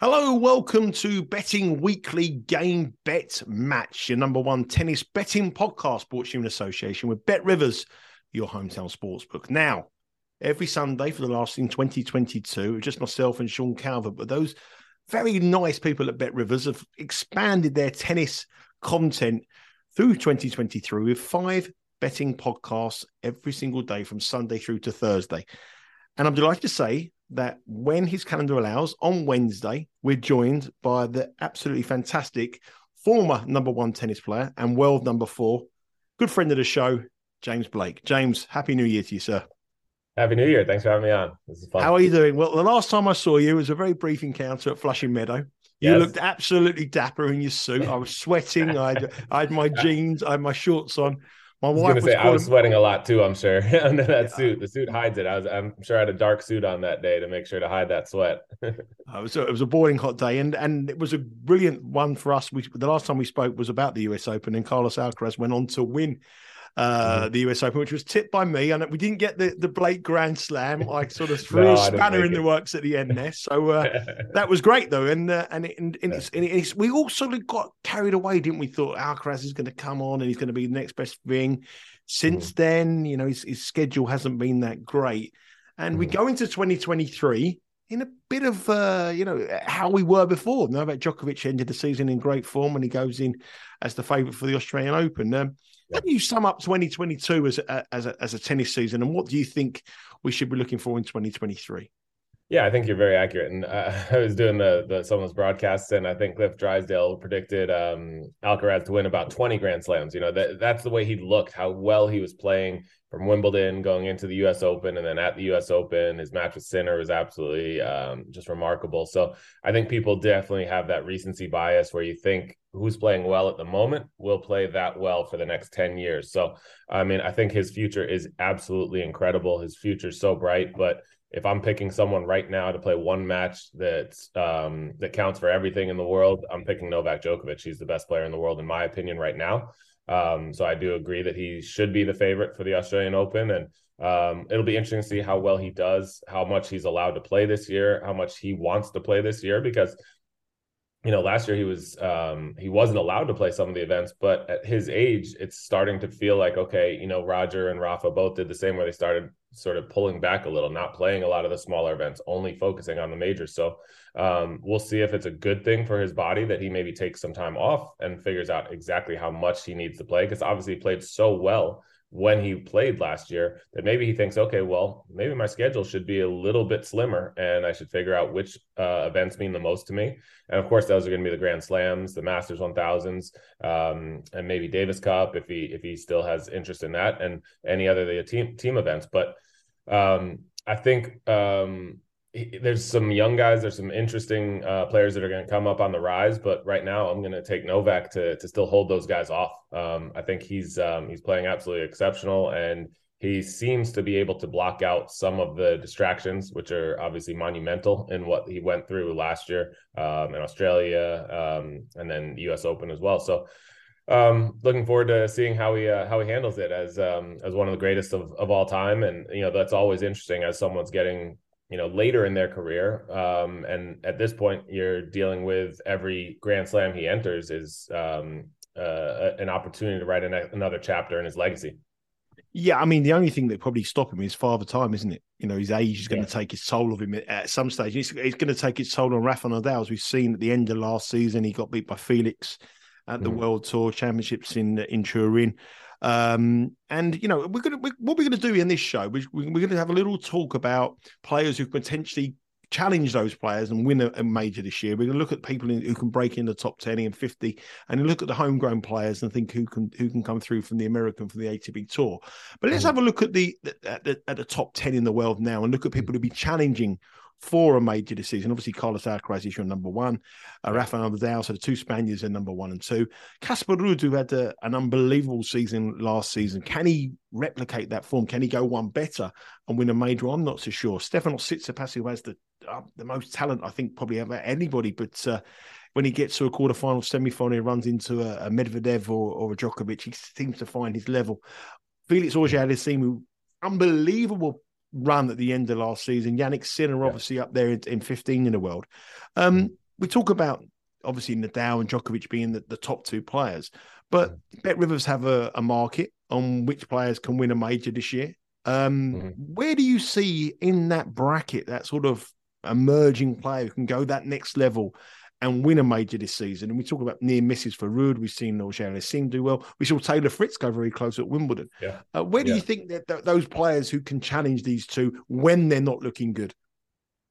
Hello, welcome to Betting Weekly Game Bet Match, your number one tennis betting podcast to you in association with Bet Rivers, your hometown sportsbook. Now, every Sunday for the last in 2022, just myself and Sean Calvert, but those very nice people at Bet Rivers have expanded their tennis content through 2023 with five betting podcasts every single day from Sunday through to Thursday. And I'm delighted to say that when his calendar allows, on Wednesday, we're joined by the absolutely fantastic former number one tennis player and world number four, good friend of the show, James Blake. James, happy new year to you, sir. Happy New Year. Thanks for having me on. This is fun. How are you doing? Well, the last time I saw you was a very brief encounter at Flushing Meadow. You yes. looked absolutely dapper in your suit. I was sweating. I had, I had my jeans, I had my shorts on. My wife I was, was say, I was sweating a lot too. I'm sure under that yeah. suit. The suit hides it. I was. I'm sure I had a dark suit on that day to make sure to hide that sweat. Uh, it was. A, it was a boiling hot day, and and it was a brilliant one for us. We the last time we spoke was about the U.S. Open, and Carlos Alcaraz went on to win uh, mm-hmm. the US Open, which was tipped by me. And we didn't get the, the Blake Grand Slam. I sort of threw no, a spanner in it. the works at the end there. So uh, that was great, though. And uh, and, it, and, and, it's, and it's, we all sort of got carried away, didn't we? Thought Alcaraz is going to come on and he's going to be the next best thing. Since mm. then, you know, his, his, schedule hasn't been that great. And mm. we go into 2023 in a bit of uh, you know how we were before. Novak Djokovic ended the season in great form, and he goes in as the favourite for the Australian Open. Um, how do you sum up 2022 as a, as a, as a tennis season, and what do you think we should be looking for in 2023? Yeah, I think you're very accurate. And uh, I was doing the, the some of those broadcasts, and I think Cliff Drysdale predicted um, Alcaraz to win about 20 Grand Slams. You know, that that's the way he looked, how well he was playing from Wimbledon going into the U.S. Open, and then at the U.S. Open, his match with Sinner was absolutely um, just remarkable. So I think people definitely have that recency bias where you think who's playing well at the moment will play that well for the next 10 years. So I mean, I think his future is absolutely incredible. His future is so bright, but if I'm picking someone right now to play one match that's um, that counts for everything in the world, I'm picking Novak Djokovic. He's the best player in the world, in my opinion, right now. Um, so I do agree that he should be the favorite for the Australian Open, and um, it'll be interesting to see how well he does, how much he's allowed to play this year, how much he wants to play this year, because you know, last year he was um, he wasn't allowed to play some of the events, but at his age, it's starting to feel like okay, you know, Roger and Rafa both did the same where they started sort of pulling back a little, not playing a lot of the smaller events, only focusing on the majors. So um, we'll see if it's a good thing for his body that he maybe takes some time off and figures out exactly how much he needs to play because obviously he played so well when he played last year that maybe he thinks, okay, well, maybe my schedule should be a little bit slimmer and I should figure out which uh, events mean the most to me. And of course, those are going to be the Grand Slams, the Masters 1000s, um, and maybe Davis Cup if he if he still has interest in that, and any other the team team events. But um, I think um, there's some young guys. There's some interesting uh, players that are going to come up on the rise. But right now, I'm going to take Novak to to still hold those guys off. Um, I think he's um, he's playing absolutely exceptional, and he seems to be able to block out some of the distractions, which are obviously monumental in what he went through last year um, in Australia um, and then U.S. Open as well. So. Um, looking forward to seeing how he uh, how he handles it as um, as one of the greatest of, of all time, and you know that's always interesting as someone's getting you know later in their career um, and at this point you're dealing with every grand slam he enters is um, uh, an opportunity to write an, another chapter in his legacy. Yeah i mean the only thing that probably stop him is father time isn't it? You know his age is going yeah. to take its toll of him at some stage. He's, he's going to take its toll on rafa nadal as we've seen at the end of last season. He got beat by felix at the mm. world tour championships in in turin um, and you know, we're gonna we, what we're gonna do in this show. We, we're going to have a little talk about players who've potentially challenge those players and win a, a major this year. We're going to look at people in, who can break in the top 10 and 50 and look at the homegrown players and think who can who can come through from the American from the ATP tour. But let's mm. have a look at the at, the at the top 10 in the world now and look at people who be challenging for a major decision. Obviously, Carlos Alcaraz is your number one. Uh, Rafael Nadal, so the two Spaniards are number one and two. Casper Ruud, who had a, an unbelievable season last season, can he replicate that form? Can he go one better and win a major? I'm not so sure. Stefanos Tsitsipas, who has the uh, the most talent, I think, probably ever anybody, but uh, when he gets to a quarterfinal, semi-final, he runs into a, a Medvedev or, or, a Djokovic. He seems to find his level. Felix Auger-Aliassime, unbelievable run at the end of last season. Jannik Sinner, obviously yeah. up there in, in, 15 in the world. Um, mm. we talk about obviously Nadal and Djokovic being the, the top two players, but mm. Bet Rivers have a, a, market on which players can win a major this year. Um, mm-hmm. Where do you see in that bracket that sort of emerging player who can go that next level and win a major this season. And we talk about near misses for Ruud. We've seen Auger-Aliassime do well. We saw Taylor Fritz go very close at Wimbledon. Yeah. Uh, where do yeah. you think that, that those players who can challenge these two when they're not looking good?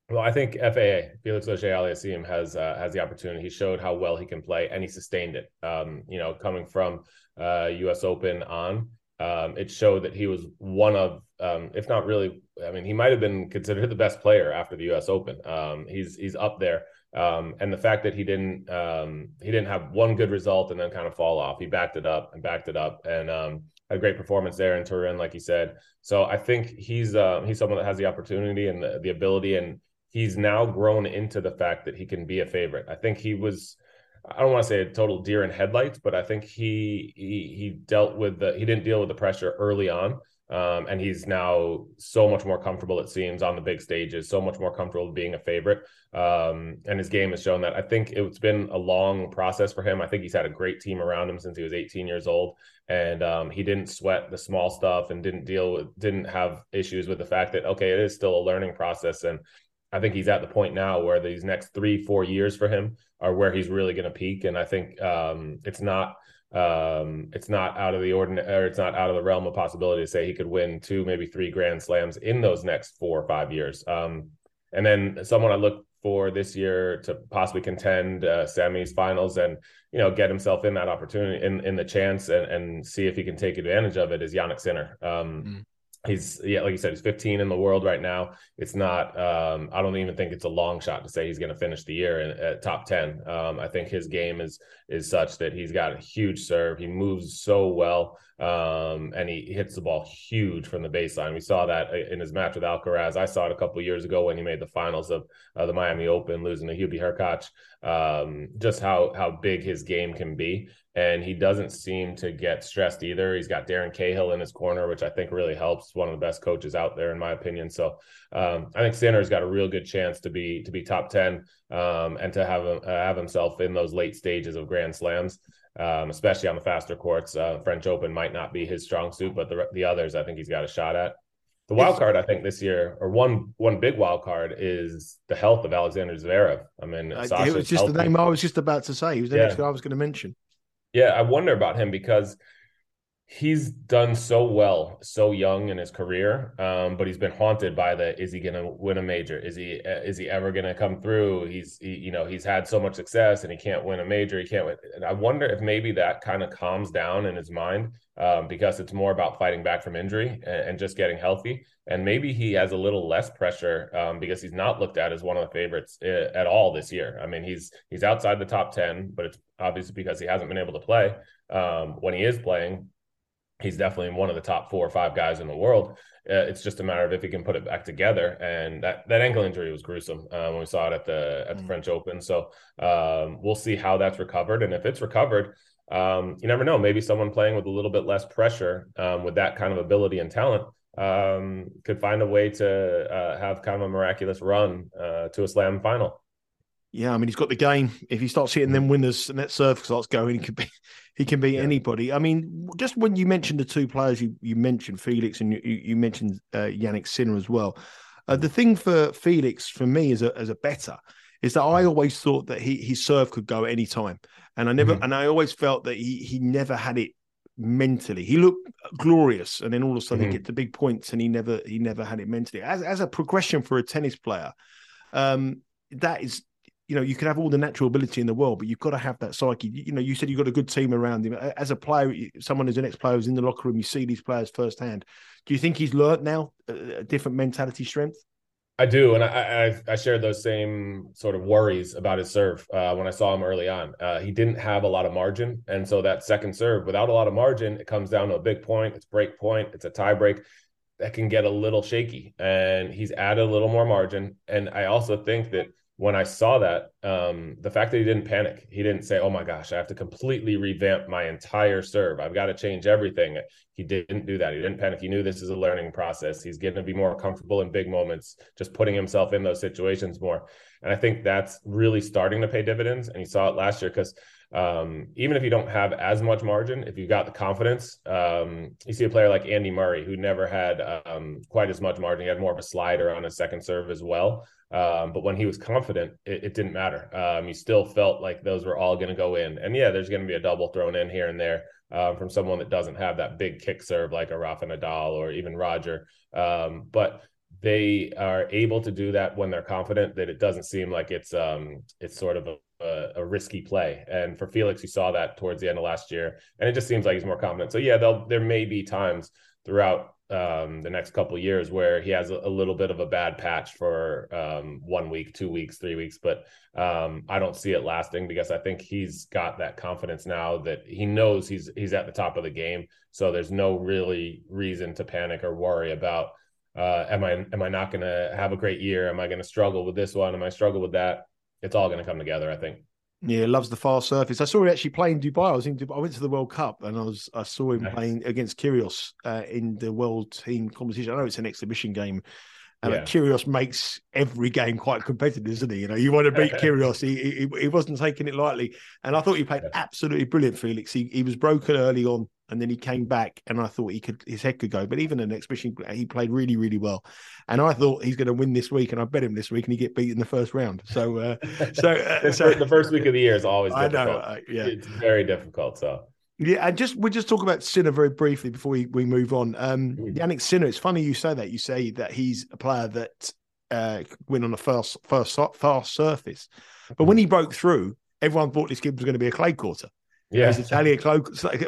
Well, I think FAA Felix Auger-Aliassime has uh, has the opportunity. He showed how well he can play, and he sustained it. Um, you know, coming from uh, U.S. Open on, um, it showed that he was one of, um, if not really, I mean, he might have been considered the best player after the U.S. Open. Um, he's he's up there. Um, and the fact that he didn't um, he didn't have one good result and then kind of fall off. He backed it up and backed it up and um, had a great performance there in Turin, like he said. So I think he's uh, he's someone that has the opportunity and the, the ability, and he's now grown into the fact that he can be a favorite. I think he was. I don't want to say a total deer in headlights, but I think he he he dealt with the he didn't deal with the pressure early on. Um, and he's now so much more comfortable, it seems, on the big stages, so much more comfortable being a favorite. Um, and his game has shown that. I think it's been a long process for him. I think he's had a great team around him since he was 18 years old. And um, he didn't sweat the small stuff and didn't deal with, didn't have issues with the fact that, okay, it is still a learning process. And I think he's at the point now where these next three, four years for him are where he's really going to peak. And I think um, it's not um, it's not out of the ordinary, or it's not out of the realm of possibility to say he could win two, maybe three Grand Slams in those next four or five years. Um, and then someone I look for this year to possibly contend uh, semis, finals, and you know get himself in that opportunity, in in the chance, and and see if he can take advantage of it. Is Jannik Sinner? Um, mm he's yeah like you said he's 15 in the world right now. It's not um, i don't even think it's a long shot to say he's going to finish the year in, at top 10 um, i think his game is is such that he's got a huge serve. He moves so well um, and he hits the ball huge from the baseline we saw that in his match with alcaraz i saw it a couple years ago when he made the finals of uh, the miami open losing to hubie hurkacz um, just how how big his game can be and he doesn't seem to get stressed either. He's got Darren Cahill in his corner, which I think really helps. One of the best coaches out there, in my opinion. So um, I think Sinner's got a real good chance to be to be top ten um, and to have uh, have himself in those late stages of Grand Slams, um, especially on the faster courts. Uh, French Open might not be his strong suit, but the the others I think he's got a shot at. The wild card, I think, this year, or one one big wild card, is the health of Alexander Zverev. I mean, uh, it was just healthy. the name I was just about to say. He was the yeah. next guy I was going to mention. Yeah, I wonder about him because he's done so well so young in his career um, but he's been haunted by the is he going to win a major? Is he uh, is he ever going to come through? He's he, you know he's had so much success and he can't win a major he can't win and i wonder if maybe that kind of calms down in his mind um, because it's more about fighting back from injury and, and, just getting healthy and maybe he has a little less pressure um, because he's not looked at as one of the favorites uh, at all this year. I mean he's he's outside the top 10 but it's obviously because he hasn't been able to play um, when he is playing he's definitely one of the top four or five guys in the world. Uh, it's just a matter of if he can put it back together. And that, that ankle injury was gruesome uh, when we saw it at the at the mm. French Open. So um, we'll see how that's recovered. And if it's recovered, um, you never know. Maybe someone playing with a little bit less pressure, um, with that kind of ability and talent, um, could find a way to uh, have kind of a miraculous run uh, to a slam final. Yeah, I mean he's got the game. If he starts hitting them winners and that serve starts going, he can be he can beat yeah. anybody. I mean, just when you mentioned the two players you, you mentioned Felix and you, you mentioned uh, Jannik Sinner as well. Uh, the thing for Felix for me as a as a better is that I always thought that he his serve could go at any time, and I never mm-hmm. and I always felt that he he never had it mentally. He looked glorious, and then all of a sudden mm-hmm. he get the big points, and he never he never had it mentally. As as a progression for a tennis player, Um, that is you know, you can have all the natural ability in the world, but you've got to have that psyche. You, know, you said you've got a good team around him. As a player, someone who's an ex-player who's in the locker room, you see these players firsthand. Do you think he's learned now a different mentality strength? I do, and I, I, I shared those same sort of worries about his serve uh, when I saw him early on. Uh, he didn't have a lot of margin, and so that second serve, without a lot of margin, it comes down to a big point. It's break point. It's a tie break that can get a little shaky, and he's added a little more margin. And I also think that when I saw that, um, the fact that he didn't panic, he didn't say, "Oh my gosh, I have to completely revamp my entire serve. I've got to change everything." He didn't do that. He didn't panic. He knew this is a learning process. He's going to be more comfortable in big moments, just putting himself in those situations more. And I think that's really starting to pay dividends. And he saw it last year because um, even if you don't have as much margin, if you've got the confidence, um, you see a player like Andy Murray who never had um, quite as much margin. He had more of a slider on his second serve as well. Um, but when he was confident, it, it didn't matter. Um, he still felt like those were all going to go in. And yeah, there's going to be a double thrown in here and there um, from someone that doesn't have that big kick serve like a Rafa Nadal or even Roger. But they are able to do that when they're confident that it doesn't seem like it's um, it's sort of a, a, a, risky play. And for Felix, you saw that towards the end of last year, and it just seems like he's more confident. So yeah, there may be times throughout um, the next couple years where he has a, a, little bit of a bad patch for um, one week, two weeks, three weeks, but um, I don't see it lasting because I think he's got that confidence now that he knows he's he's at the top of the game. So there's no really reason to panic or worry about uh, am I am I not going to have a great year? Am I going to struggle with this one? Am I struggle with that? It's all going to come together, I think. Yeah, loves the fast surface. I saw him actually playing Dubai. I was in Dubai. I went to the World Cup and I was I saw him playing against Kyrgios uh, in the World Team competition. I know it's an exhibition game, and yeah. Kyrgios makes every game quite competitive, isn't he? You know, you want to beat Kyrgios. He, he, he wasn't taking it lightly, and I thought he played absolutely brilliant. Felix. He he was broken early on, and then he came back, and I thought he could his head could go. But even in exhibition, he played really really well, and I thought he's going to win this week, and I bet him this week, and he get beat in the first round. So uh, so, uh, so the first week of the year is always difficult. I know, uh, yeah, it's very difficult. So yeah, and just we just talk about Sinner very briefly before we, we move on. Um, mm. Jannik Sinner, it's funny you say that. You say that he's a player that uh, win on a first first fast surface, but when he broke through, everyone thought this kid was going to be a clay courter. Yeah, his Italian clay.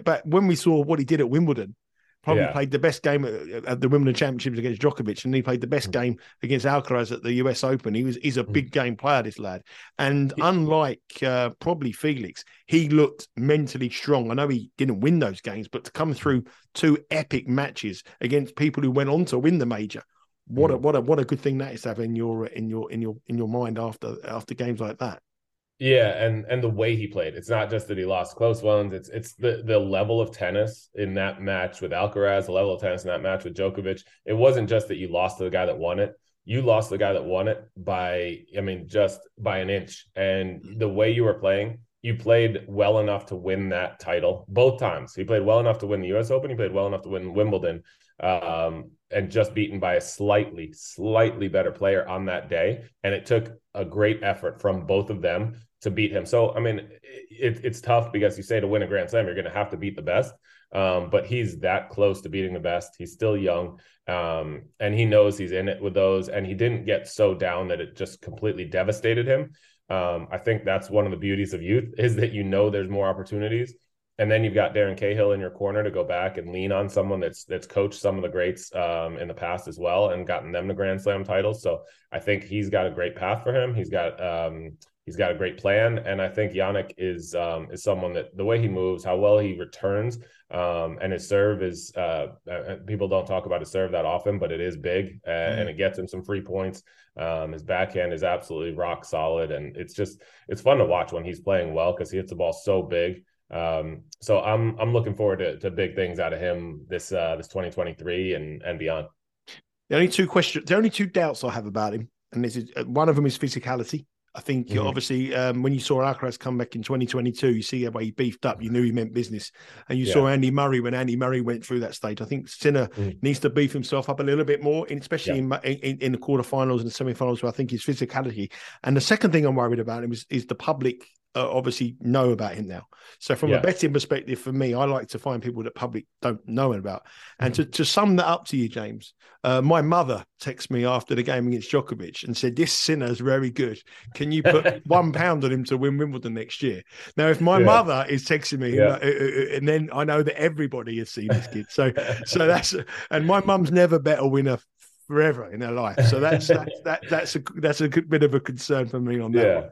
But when we saw what he did at Wimbledon, Probably yeah. played the best game at, at, the Wimbledon Championships against Djokovic, and he played the best mm-hmm. game against Alcaraz at the US Open. He was he's a mm-hmm. big game player, this lad. And yeah. unlike uh, probably Felix, he looked mentally strong. I know he didn't win those games, but to come through two epic matches against people who went on to win the major, what mm-hmm. a what a what a good thing that is to have in your in your in your in your mind after after games like that. Yeah, and and the way he played. It's not just that he lost close ones. It's it's the the level of tennis in that match with Alcaraz, the level of tennis in that match with Djokovic. It wasn't just that you lost to the guy that won it. You lost the guy that won it by, I mean, just by an inch. And the way you were playing, you played well enough to win that title both times. He played well enough to win the U.S. Open. He played well enough to win Wimbledon, um, and just beaten by a slightly, slightly better player on that day. And it took a great effort from both of them to beat him. So I mean, it, it's tough because you say to win a Grand Slam, you're going to have to beat the best. Um, but he's that close to beating the best. He's still young, um, and he knows he's in it with those. And he didn't get so down that it just completely devastated him. Um, I think that's one of the beauties of youth is that you know there's more opportunities. And then you've got Darren Cahill in your corner to go back and lean on someone that's that's coached some of the greats um, in the past as well and gotten them to Grand Slam titles. So I think he's got a great path for him. He's got um, He's got a great plan, and I think Jannik is um, is someone that the way he moves, how well he returns, um, and his serve is. Uh, uh, people don't talk about his serve that often, but it is big, uh, mm. and it gets him some free points. Um, his backhand is absolutely rock solid, and it's just it's fun to watch when he's playing well because he hits the ball so big. Um, so I'm I'm looking forward to, to big things out of him this uh, this 2023 and and beyond. The only two questions, the only two doubts I have about him, and this is uh, one of them is physicality. I think mm-hmm. obviously um, when you saw Alcaraz come back in 2022, you see how he beefed up. You knew he meant business, and you yeah. saw Andy Murray when Andy Murray went through that stage. I think Sinner mm-hmm. needs to beef himself up a little bit more, especially yeah. in, in, in the quarterfinals and the semifinals. Where I think his physicality. And the second thing I'm worried about is, is the public uh, obviously know about him now. So from yeah. a betting perspective, for me, I like to find people that public don't know about. And mm-hmm. to, to sum that up to you, James, uh, my mother texted me after the game against Djokovic and said, "This sinner is very good. Can you put one pound on him to win Wimbledon next year?" Now, if my yeah. mother is texting me, yeah. Uh, uh, uh, and then I know that everybody has seen this kid. So, so that's and my mum's never bet a winner forever in her life. So that's that's that, that's a that's a bit of a concern for me on that. Yeah. One.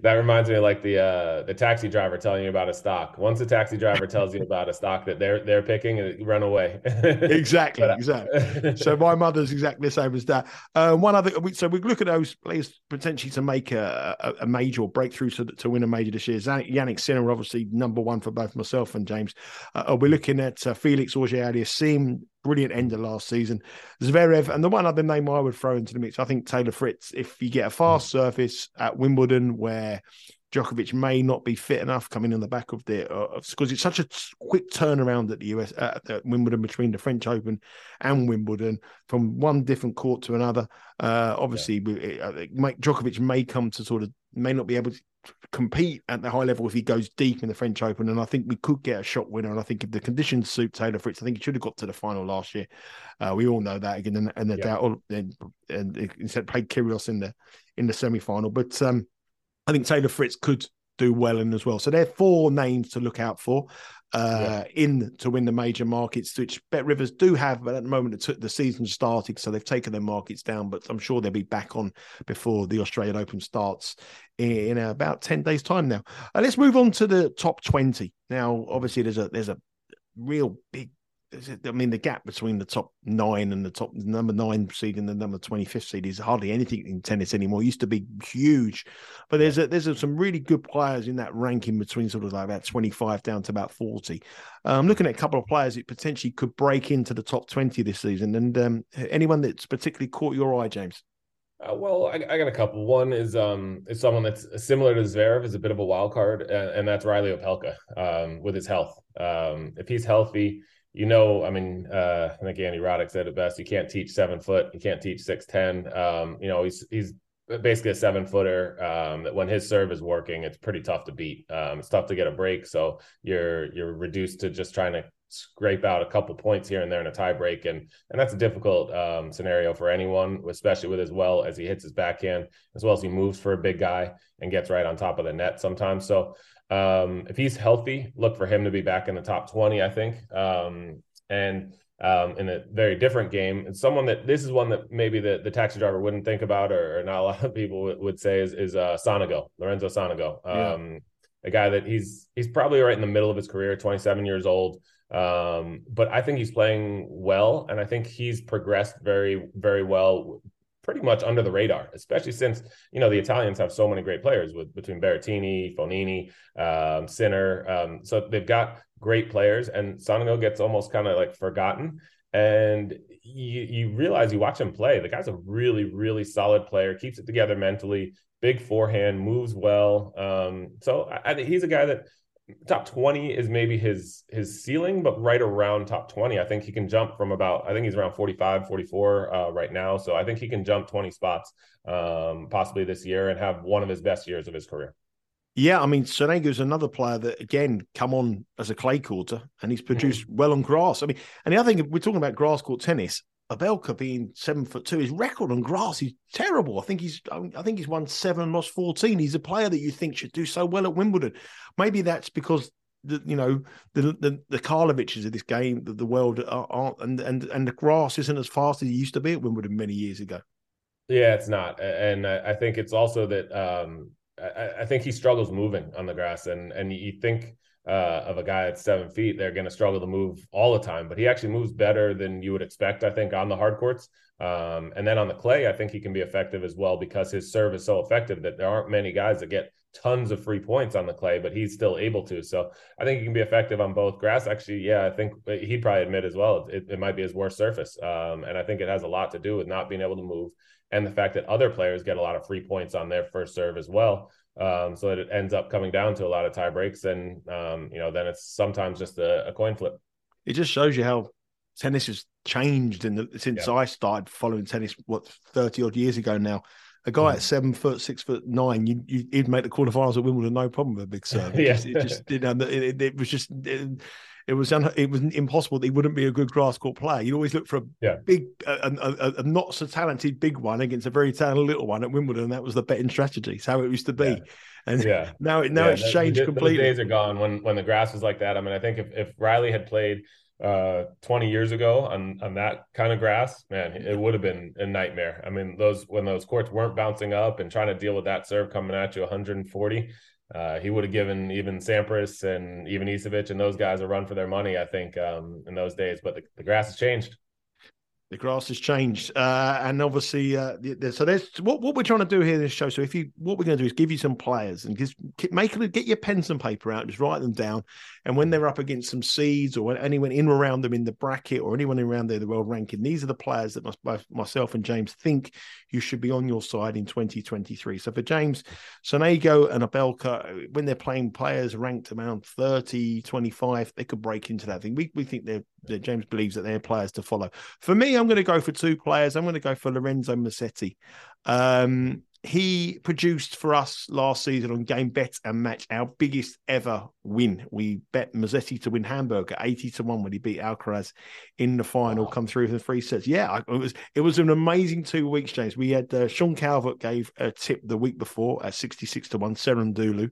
That reminds me of like the uh, the taxi driver telling you about a stock. Once a taxi driver tells you about a stock that they're they're picking, uh, run away. exactly, but, uh, exactly. so my mother's exactly the same as that. Uh, one other, so we look at those players potentially to make a, a, a major breakthrough to, to win a major this year. Jannik Sinner, obviously number one for both myself and James. Uh, we're looking at uh, Felix Auger-Aliassime brilliant end of last season. Zverev, and the one other name I would throw into the mix, I think Taylor Fritz. If you get a fast hmm. surface at Wimbledon where Djokovic may not be fit enough coming in the back of the because uh, it's such a quick turnaround at the US at, at, Wimbledon between the French Open and Wimbledon from one different court to another. Uh, obviously, yeah. it, it, Djokovic may come to sort of may not be able to compete at the high level if he goes deep in the French Open. And I think we could get a shot winner. And I think if the conditions suit Taylor Fritz, I think he should have got to the final last year. Uh, we all know that again, and, and the yeah. doubt, and, and instead played Kyrgios in the in the semi final. But um, I think Taylor Fritz could do well in as well. So there are four names to look out for uh, yeah. in to win the major markets, which Bet Rivers do have, but at the moment the, the season started, so they've taken their markets down. But I'm sure they'll be back on before the Australian Open starts in, in about ten days' time. Now, uh, let's move on to the top twenty. Now, obviously, there's a there's a real big I mean, the gap between the top nine and the top number nine seed and the number twenty fifth seed is hardly anything in tennis anymore. It used to be huge, but there's a, there's a, some really good players in that ranking between sort of like about twenty five down to about forty. I'm um, looking at a couple of players that potentially could break into the top twenty this season, and um, anyone that's particularly caught your eye, James. Uh, well, I, I, got a couple. One is um is someone that's similar to Zverev, is a bit of a wild card, and, and that's Reilly Opelka um, with his health. Um, if he's healthy you know, I mean, uh, I think Andy Roddick said it best. You can't teach seven foot. You can't teach six ten. Um, you know, he's he's basically a seven footer. Um, that when his serve is working, it's pretty tough to beat. Um, it's tough to get a break. So you're you're reduced to just trying to scrape out a couple points here and there in a tiebreak, and and that's a difficult um, scenario for anyone, especially with as well as he hits his backhand, as well as he moves for a big guy and gets right on top of the net sometimes. So um, if he's healthy, look for him to be back in the top 20, I think. Um, and um, in a very different game, and someone that this is one that maybe the, the taxi driver wouldn't think about, or, or not a lot of people would, would say is, is uh, Sonego, Lorenzo Sonego. Yeah. A guy that he's he's probably right in the middle of his career, 27 years old. Um, but I think he's playing well, and I think he's progressed very, very well pretty much under the radar, especially since you know the Italians have so many great players with between Berrettini, Fognini, um, Sinner. Um, so they've got great players, and Sonego gets almost kind of like forgotten. And you you realize you watch him play. The guy's a really really solid player, keeps it together mentally, big forehand, moves well. Um, so I, I, he's a guy that top 20 is maybe his his ceiling but right around top 20 i think he can jump from about i think he's around 45 44 uh, right now so i think he can jump 20 spots um, possibly this year and have one of his best years of his career yeah, I mean, is another player that again come on as a clay courter, and he's produced mm-hmm. well on grass. I mean, and the other thing we're talking about grass court tennis. Opelka being seven foot two, his record on grass is terrible. I think he's I think he's won seven, lost fourteen. He's a player that you think should do so well at Wimbledon. Maybe that's because the you know the the, the Karloviches of this game, the, the world aren't, and and and the grass isn't as fast as it used to be at Wimbledon many years ago. Yeah, it's not, and I think it's also that um, I, I think he struggles moving on the grass, and and you think uh, of a guy at seven feet, they're going to struggle to move all the time. But he actually moves better than you would expect, I think, on the hard courts. Um, and then on the clay, I think he can be effective as well because his serve is so effective that there aren't many guys that get tons of free points on the clay, but he's still able to. So I think he can be effective on both grass. Actually, yeah, I think he'd probably admit as well it, it might be his worst surface. Um, and I think it has a lot to do with not being able to move and the fact that other players get a lot of free points on their first serve as well. Um, so that it ends up coming down to a lot of tie breaks, and um, you know, then it's sometimes just a, a, coin flip. It just shows you how tennis has changed in the, since yeah. I started following tennis, what thirty odd years ago now. a guy at seven foot, six foot nine, you, you, he'd make the quarterfinals at Wimbledon no problem with a big serve. It Yeah. just, it just you know, it, it was just it, it was un, it was impossible that he wouldn't be a good grass court player. You'd always look for a Yeah. big, a, a, a, not so talented big one against a very talented little one at Wimbledon. and That was the betting strategy. It's how it used to be. Yeah. And Yeah. now, it now Yeah, it's changed the- completely. Those days are gone when when the grass was like that. I mean, I think if, if Reilly had played uh 20 years ago on on that kind of grass, man, it would have been a nightmare. I mean, those when those courts weren't bouncing up and trying to deal with that serve coming at you 140, uh, he would have given even Sampras and even Ivanisevic and those guys a run for their money, I think, um, in those days. But the, the grass has changed. the grass has changed uh, and obviously uh, the, the- so there's what, what we're trying to do here in this show so if you what we're going to do is give you some players and just make get your pens and paper out just write them down and when they're up against some seeds or anyone in or around them in the bracket or anyone around there the world ranking these are the players that myself and james think you should be on your side in 2023 so for james sonego and Opelka when they're playing players ranked around 30 25 they could break into that thing we, we think they're that james believes that they're players to follow for me, I'm going to go for two players. I'm going to go for Lorenzo Musetti. Um, he produced for us last season on Game Bet and Match our biggest ever win. We bet Musetti to win Hamburg at 80 to 1 when he beat Alcaraz in the final, come through with the three sets. Yeah, it was it was an amazing two weeks, James. We had uh, Sean Calvert gave a tip the week before at 66 to 1, Cerundolo.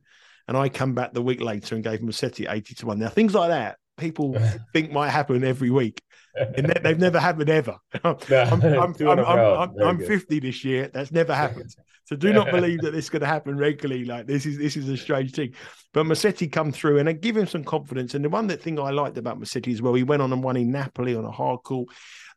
And I come back the week later and gave Musetti 80 to 1. Now, things like that, people think might happen every week. And they- they've never happened ever. I'm, I'm, I'm. I'm, I'm 50 this year. That's never happened. So do not believe that this is going to happen regularly. Like this is this is a strange thing. But Musetti come through and I give him some confidence. And the one that thing I liked about Musetti as well, he went on and won in Napoli on a hard court,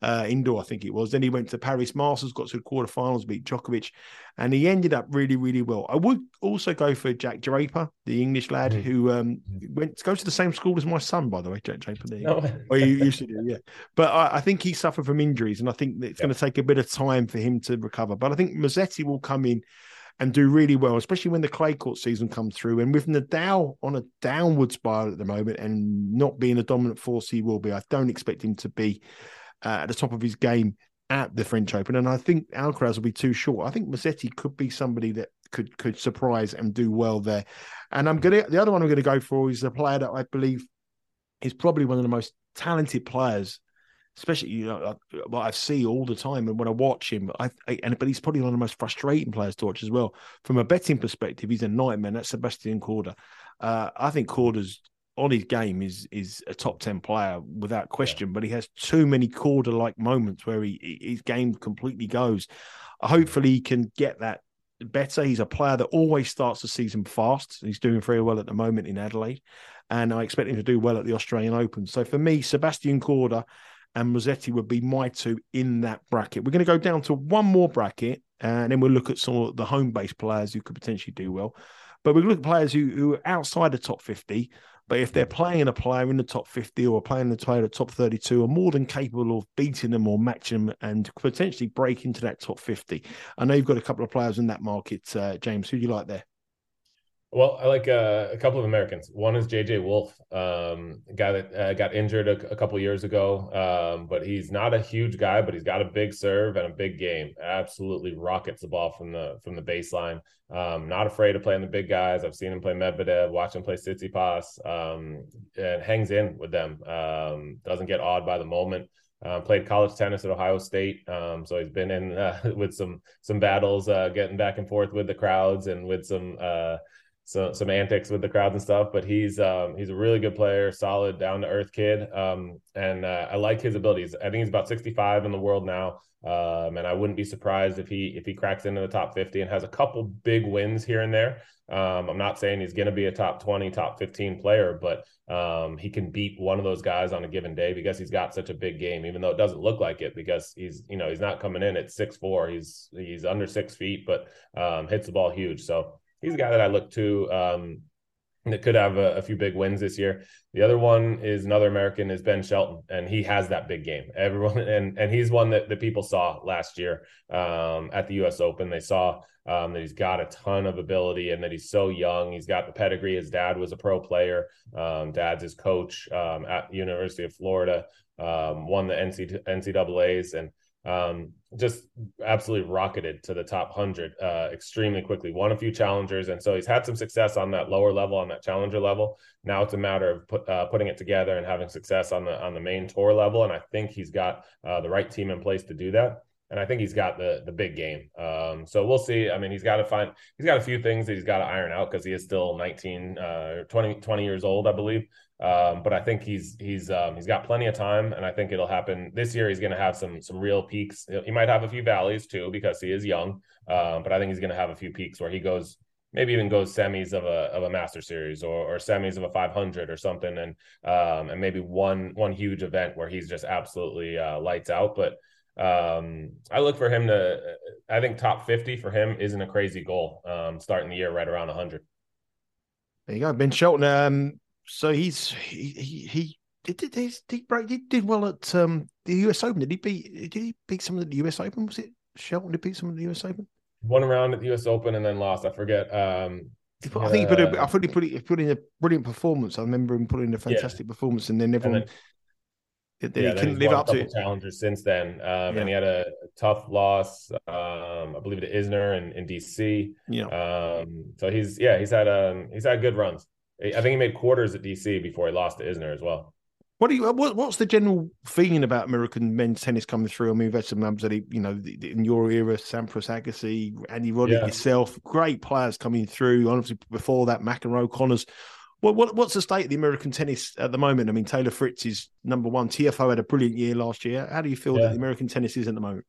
uh, indoor, I think it was. Then he went to Paris Masters, got to the quarterfinals, beat Djokovic, and he ended up really, really well. I would also go for Jack Draper, the English lad Mhm. who um, went goes to the same school as my son, by the way, Jack Draper. There go. Well, you used to do, yeah. But I, I think he suffered from injuries, and I think it's Yeah. going to take a bit of time for him to recover. But I think Musetti will come in and do really well, especially when the clay court season comes through. And with Nadal on a downward spiral at the moment and not being a dominant force he will be, I don't expect him to be uh, at the top of his game at the French Open. And I think Alcaraz will be too short. I think Musetti could be somebody that could could surprise and do well there. And I'm gonna the other one I'm gonna go for is a player that I believe is probably one of the most talented players, especially you know what I see all the time and when I watch him. I, I and but he's probably one of the most frustrating players to watch as well. From a betting perspective, he's a nightmare. That's Sebastian Corda. Uh, I think Corda's on his game is is a top ten player without question, but he has too many Corda like moments where he his game completely goes. Hopefully, he can get that better. He's a player that always starts the season fast. He's doing very well at the moment in Adelaide, and I expect him to do well at the Australian Open. So for me, Sebastian Corda and Musetti would be my two in that bracket. We're going to go down to one more bracket, and then we'll look at some of the home based players who could potentially do well. But we look at players who, who are outside the top 50. But if they're playing a player in the top 50 or playing the player at top 32, are more than capable of beating them or matching them and potentially break into that top 50. I know you've got a couple of players in that market, uh, James. Who do you like there? Well, I like uh, a couple of Americans. One is JJ Wolf, um, guy that uh, got injured a, a couple years ago, um, but he's not a huge guy, but he's got a big serve and a big game. Absolutely rockets the ball from the from the baseline. Um, not afraid of playing the big guys. I've seen him play Medvedev, watch him play Tsitsipas, um, and hangs in with them. Um, doesn't get awed by the moment. Uh, played college tennis at Ohio State, um, so he's been in uh, with some some battles, uh, getting back and forth with the crowds and with some some some antics with the crowds and stuff. But he's um, he's a really good player, solid, down to earth kid, um, and uh, I like his abilities. I think he's about 65 in the world now, um, and I wouldn't be surprised if he if he cracks into the top 50 and has a couple big wins here and there. Um, I'm not saying he's going to be a top 20, top 15 player, but um, he can beat one of those guys on a given day because he's got such a big game, even though it doesn't look like it because he's, you know, he's not coming in at six, four, he's, he's under six feet, but um, hits the ball huge. So he's a guy that I look to, um, that could have a, a, few big wins this year. The other one is another American is Ben Shelton, and he has that big game. Everyone and and he's one that, that people saw last year um, at the U.S. Open. They saw um, that he's got a ton of ability and that he's so young. He's got the pedigree. His dad was a pro player. Um, dad's his coach um, at University of Florida. Um, won the NC, NCAA's and um, just absolutely rocketed to the top 100 uh, extremely quickly. Won a few challengers, and so he's had some success on that lower level, on that challenger level. Now it's a matter of put, uh, putting it together and having success on the on the main tour level. And I think he's got uh, the right team in place to do that. And I think he's got the the big game. Um, so we'll see. I mean, he's got to find. He's got a few things that he's got to iron out because he is still 19, uh, 20, 20 years old, I believe. Um, but I think he's he's um, he's got plenty of time, and I think it'll happen this year. He's going to have some some real peaks. He might have a few valleys too because he is young. Um, but I think he's going to have a few peaks where he goes maybe even goes semis of a of a master series or, or semis of a 500 or something, and um, and maybe one one huge event where he's just absolutely uh, lights out. But um, I look for him to. I think top 50 for him isn't a crazy goal. Um, starting the year right around 100. There you go, Ben Shelton. Um, so he's he he, he did did, did, did, did, did well at um, the US Open. Did he beat did he beat some of the US Open? Was it Shelton did he beat some of the US Open? One round at the US Open and then lost. I forget. Um, I think he put a, I think he put he put in a brilliant performance. I remember him putting in a fantastic yeah. performance, and then everyone. And then, yeah, he couldn't live up to it. Challengers since then, um, yeah. and he had a, tough loss, um, I believe, to Isner in, in DC. Yeah. Um, so he's yeah, he's had um, he's had good runs. I think he made quarters at DC before he lost to Isner as well. What do you? What, what's the general feeling about American men's tennis coming through? I mean, we've had some names that he, you know in your era, Sampras Agassi, Andy Roddick, yeah. yourself, great players coming through. Honestly, before that, McEnroe, Connors. What, what, what's the state of the American tennis at the moment? I mean, Taylor Fritz is number one. TFO had a brilliant year last year. How do you feel yeah. that the American tennis is at the moment?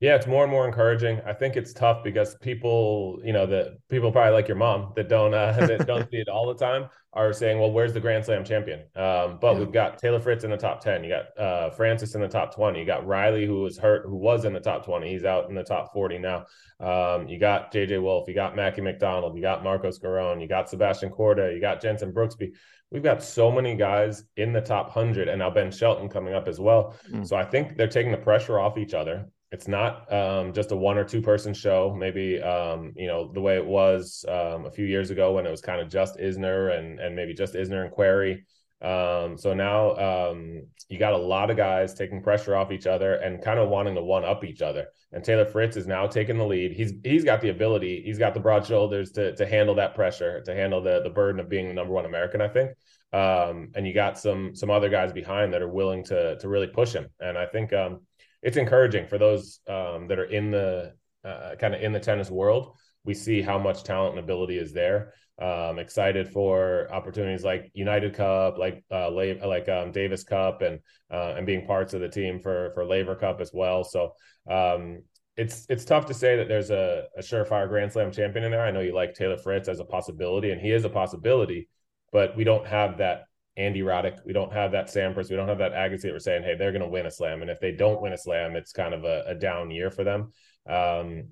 Yeah, it's more and more encouraging. I think it's tough because people, you know, that people probably like your mom that don't uh, that don't see it all the time are saying, "Well, where's the Grand Slam champion?" Um, but yeah. we've got Taylor Fritz in the top ten. You got uh, Frances in the top twenty. You got Reilly, who was hurt, who was in the top twenty. He's out in the top forty now. Um, you got JJ Wolf. You got Mackie McDonald. You got Marcos Giron. You got Sebastian Corda. You got Jenson Brooksby. We've got so many guys in the top hundred, and now Ben Shelton coming up as well. Mm. So I think they're taking the pressure off each other it's not um, just a one or two person show. Maybe um, you know the way it was um, a few years ago when it was kind of just Isner and and maybe just Isner and Querrey. Um, so now um, you got a lot of guys taking pressure off each other and kind of wanting to one up each other. And Taylor Fritz is now taking the lead. He's he's got the ability. He's got the broad shoulders to to handle that pressure, to handle the the burden of being the number one American. I think. Um, and you got some some other guys behind that are willing to to really push him. And I think um, it's encouraging for those um, that are in the uh, kind of in the tennis world. We see how much talent and ability is there. Um, excited for opportunities like United Cup, like uh, like um, Davis Cup, and uh, and being parts of the team for for Laver Cup as well. So um, it's it's tough to say that there's a, a surefire Grand Slam champion in there. I know you like Taylor Fritz as a possibility, and he is a possibility, but we don't have that Andy Roddick. We don't have that Sampras. We don't have that Agassi that we're saying, hey, they're going to win a slam. And if they don't win a slam, it's kind of a, a down year for them. Um,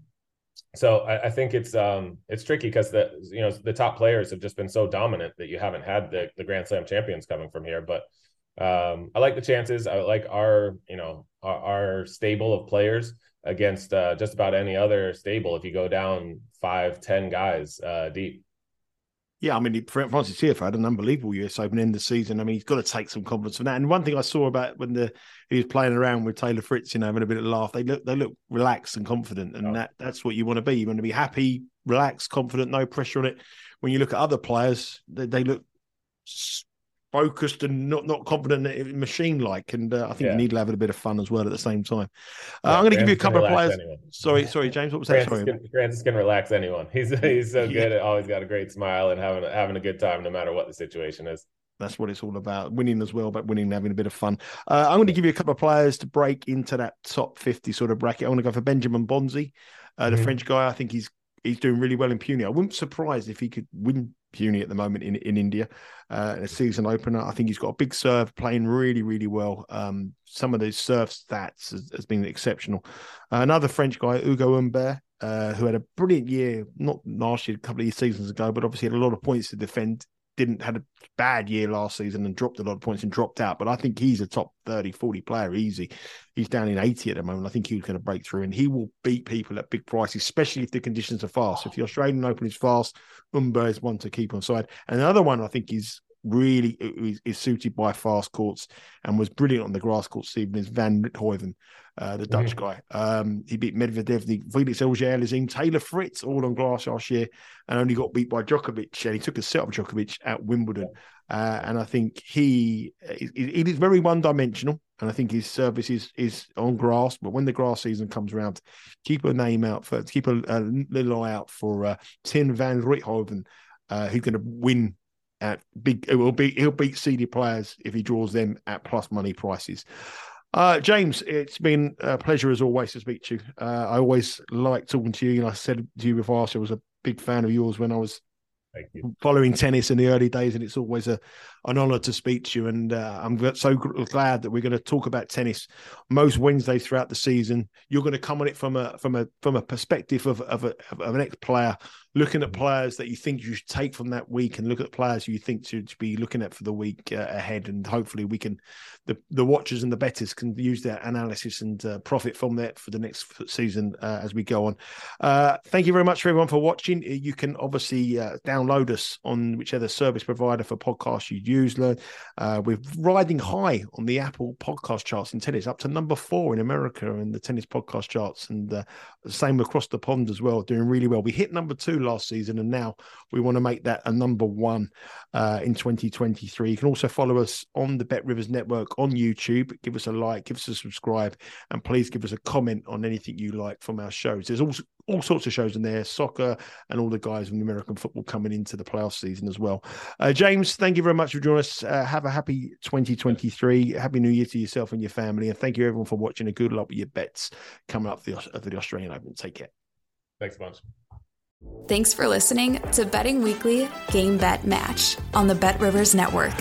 so I, I, think it's um, it's tricky because the you know the top players have just been so dominant that you haven't had the the Grand Slam champions coming from here. But um, I like the chances. I like our you know our, our stable of players against uh, just about any other stable. If you go down five, ten guys uh, deep. Yeah, I mean, Frances Tiafoe had an unbelievable US Open in the season. I mean, he's got to take some confidence from that. And one thing I saw about when the he was playing around with Taylor Fritz, you know, having a bit of a laugh, they look they look relaxed and confident, and oh. that that's what you want to be. You want to be happy, relaxed, confident, no pressure on it. When you look at other players, they, they look focused and not not confident machine like and uh, i think yeah. you need to have a bit of fun as well at the same time. Uh, yeah, i'm going to give you a couple of players. anyone. sorry sorry james what was that? Frances sorry. can, can relax anyone. He's he's so good always got a great smile and having having a good time no matter what the situation is. That's what it's all about winning as well but winning and having a bit of fun. Uh, i'm going to give you a couple of players to break into that top 50 sort of bracket. I want to go for benjamin bonzi uh, the mm-hmm. french guy. I think he's he's doing really well in Pune. I wouldn't be surprised if he could win Pune at the moment in, in India, uh, a season opener. I think he's got a big serve, playing really, really well. Um, some of those serve stats has, has been exceptional. Uh, another French guy, Ugo Humbert, uh, who had a brilliant year, not last year, a couple of seasons ago, but obviously had a lot of points to defend didn't had a bad year last season and dropped a lot of points and dropped out. But I think he's a top 30, 40 player easy. He's down in 80 at the moment. I think he's going to break through and he will beat people at big prices, especially if the conditions are fast. If the Australian Open is fast, Humbert is one to keep on side. And another one I think is really is, is, suited by fast courts and was brilliant on the grass court this evening is Van Rijthoven, uh, the Dutch mm-hmm. guy. Um, he beat Medvedev, the Felix Auger-Aliassime, Taylor Fritz, all on grass last year, and only got beat by Djokovic. And he took a set of Djokovic at Wimbledon. Uh, and I think he it is very one dimensional. And I think his service is, is on grass. But when the grass season comes around, keep a name out for keep a, a little eye out for uh, Tim Van Rijthoven, uh, who's going to win at big. It will be he'll beat seeded players if he draws them at plus money prices. Uh, James, it's been a pleasure as always to speak to you. Uh, I always like talking to you. And I said to you before, I was a big fan of yours when I was following tennis in the early days, and it's always a an honour to speak to you. And uh, I'm so glad that we're going to talk about tennis most Wednesdays throughout the season. You're going to come on it from a from a from a perspective of of, a, of an ex player looking at mm-hmm. players that you think you should take from that week and look at players you think to, to be looking at for the week uh, ahead. And hopefully we can the the watchers and the betters can use that analysis and uh, profit from that for the next season uh, as we go on. Uh, thank you very much for everyone for watching. You can obviously uh, download us on whichever service provider for podcasts you use uh, we're riding high on the apple podcast charts in tennis up to number four in america in the tennis podcast charts. And the same across the pond as well doing really well. We hit number two last season, and now we want to make that a number one uh, in 2023. You can also follow us on the Bet Rivers Network on YouTube. Give us a like, give us a subscribe, and please give us a comment on anything you like from our shows. There's also all sorts of shows in there, soccer and all the guys from the American football coming into the playoff season as well. Uh, James, thank you very much for joining us. Uh, have a happy 2023. Happy New Year to yourself and your family. And thank you everyone for watching. And good luck with your bets coming up the, the Australian Open. Take care. Thanks a bunch. Thanks for listening to Betting Weekly Game Bet Match on the Bet Rivers Network.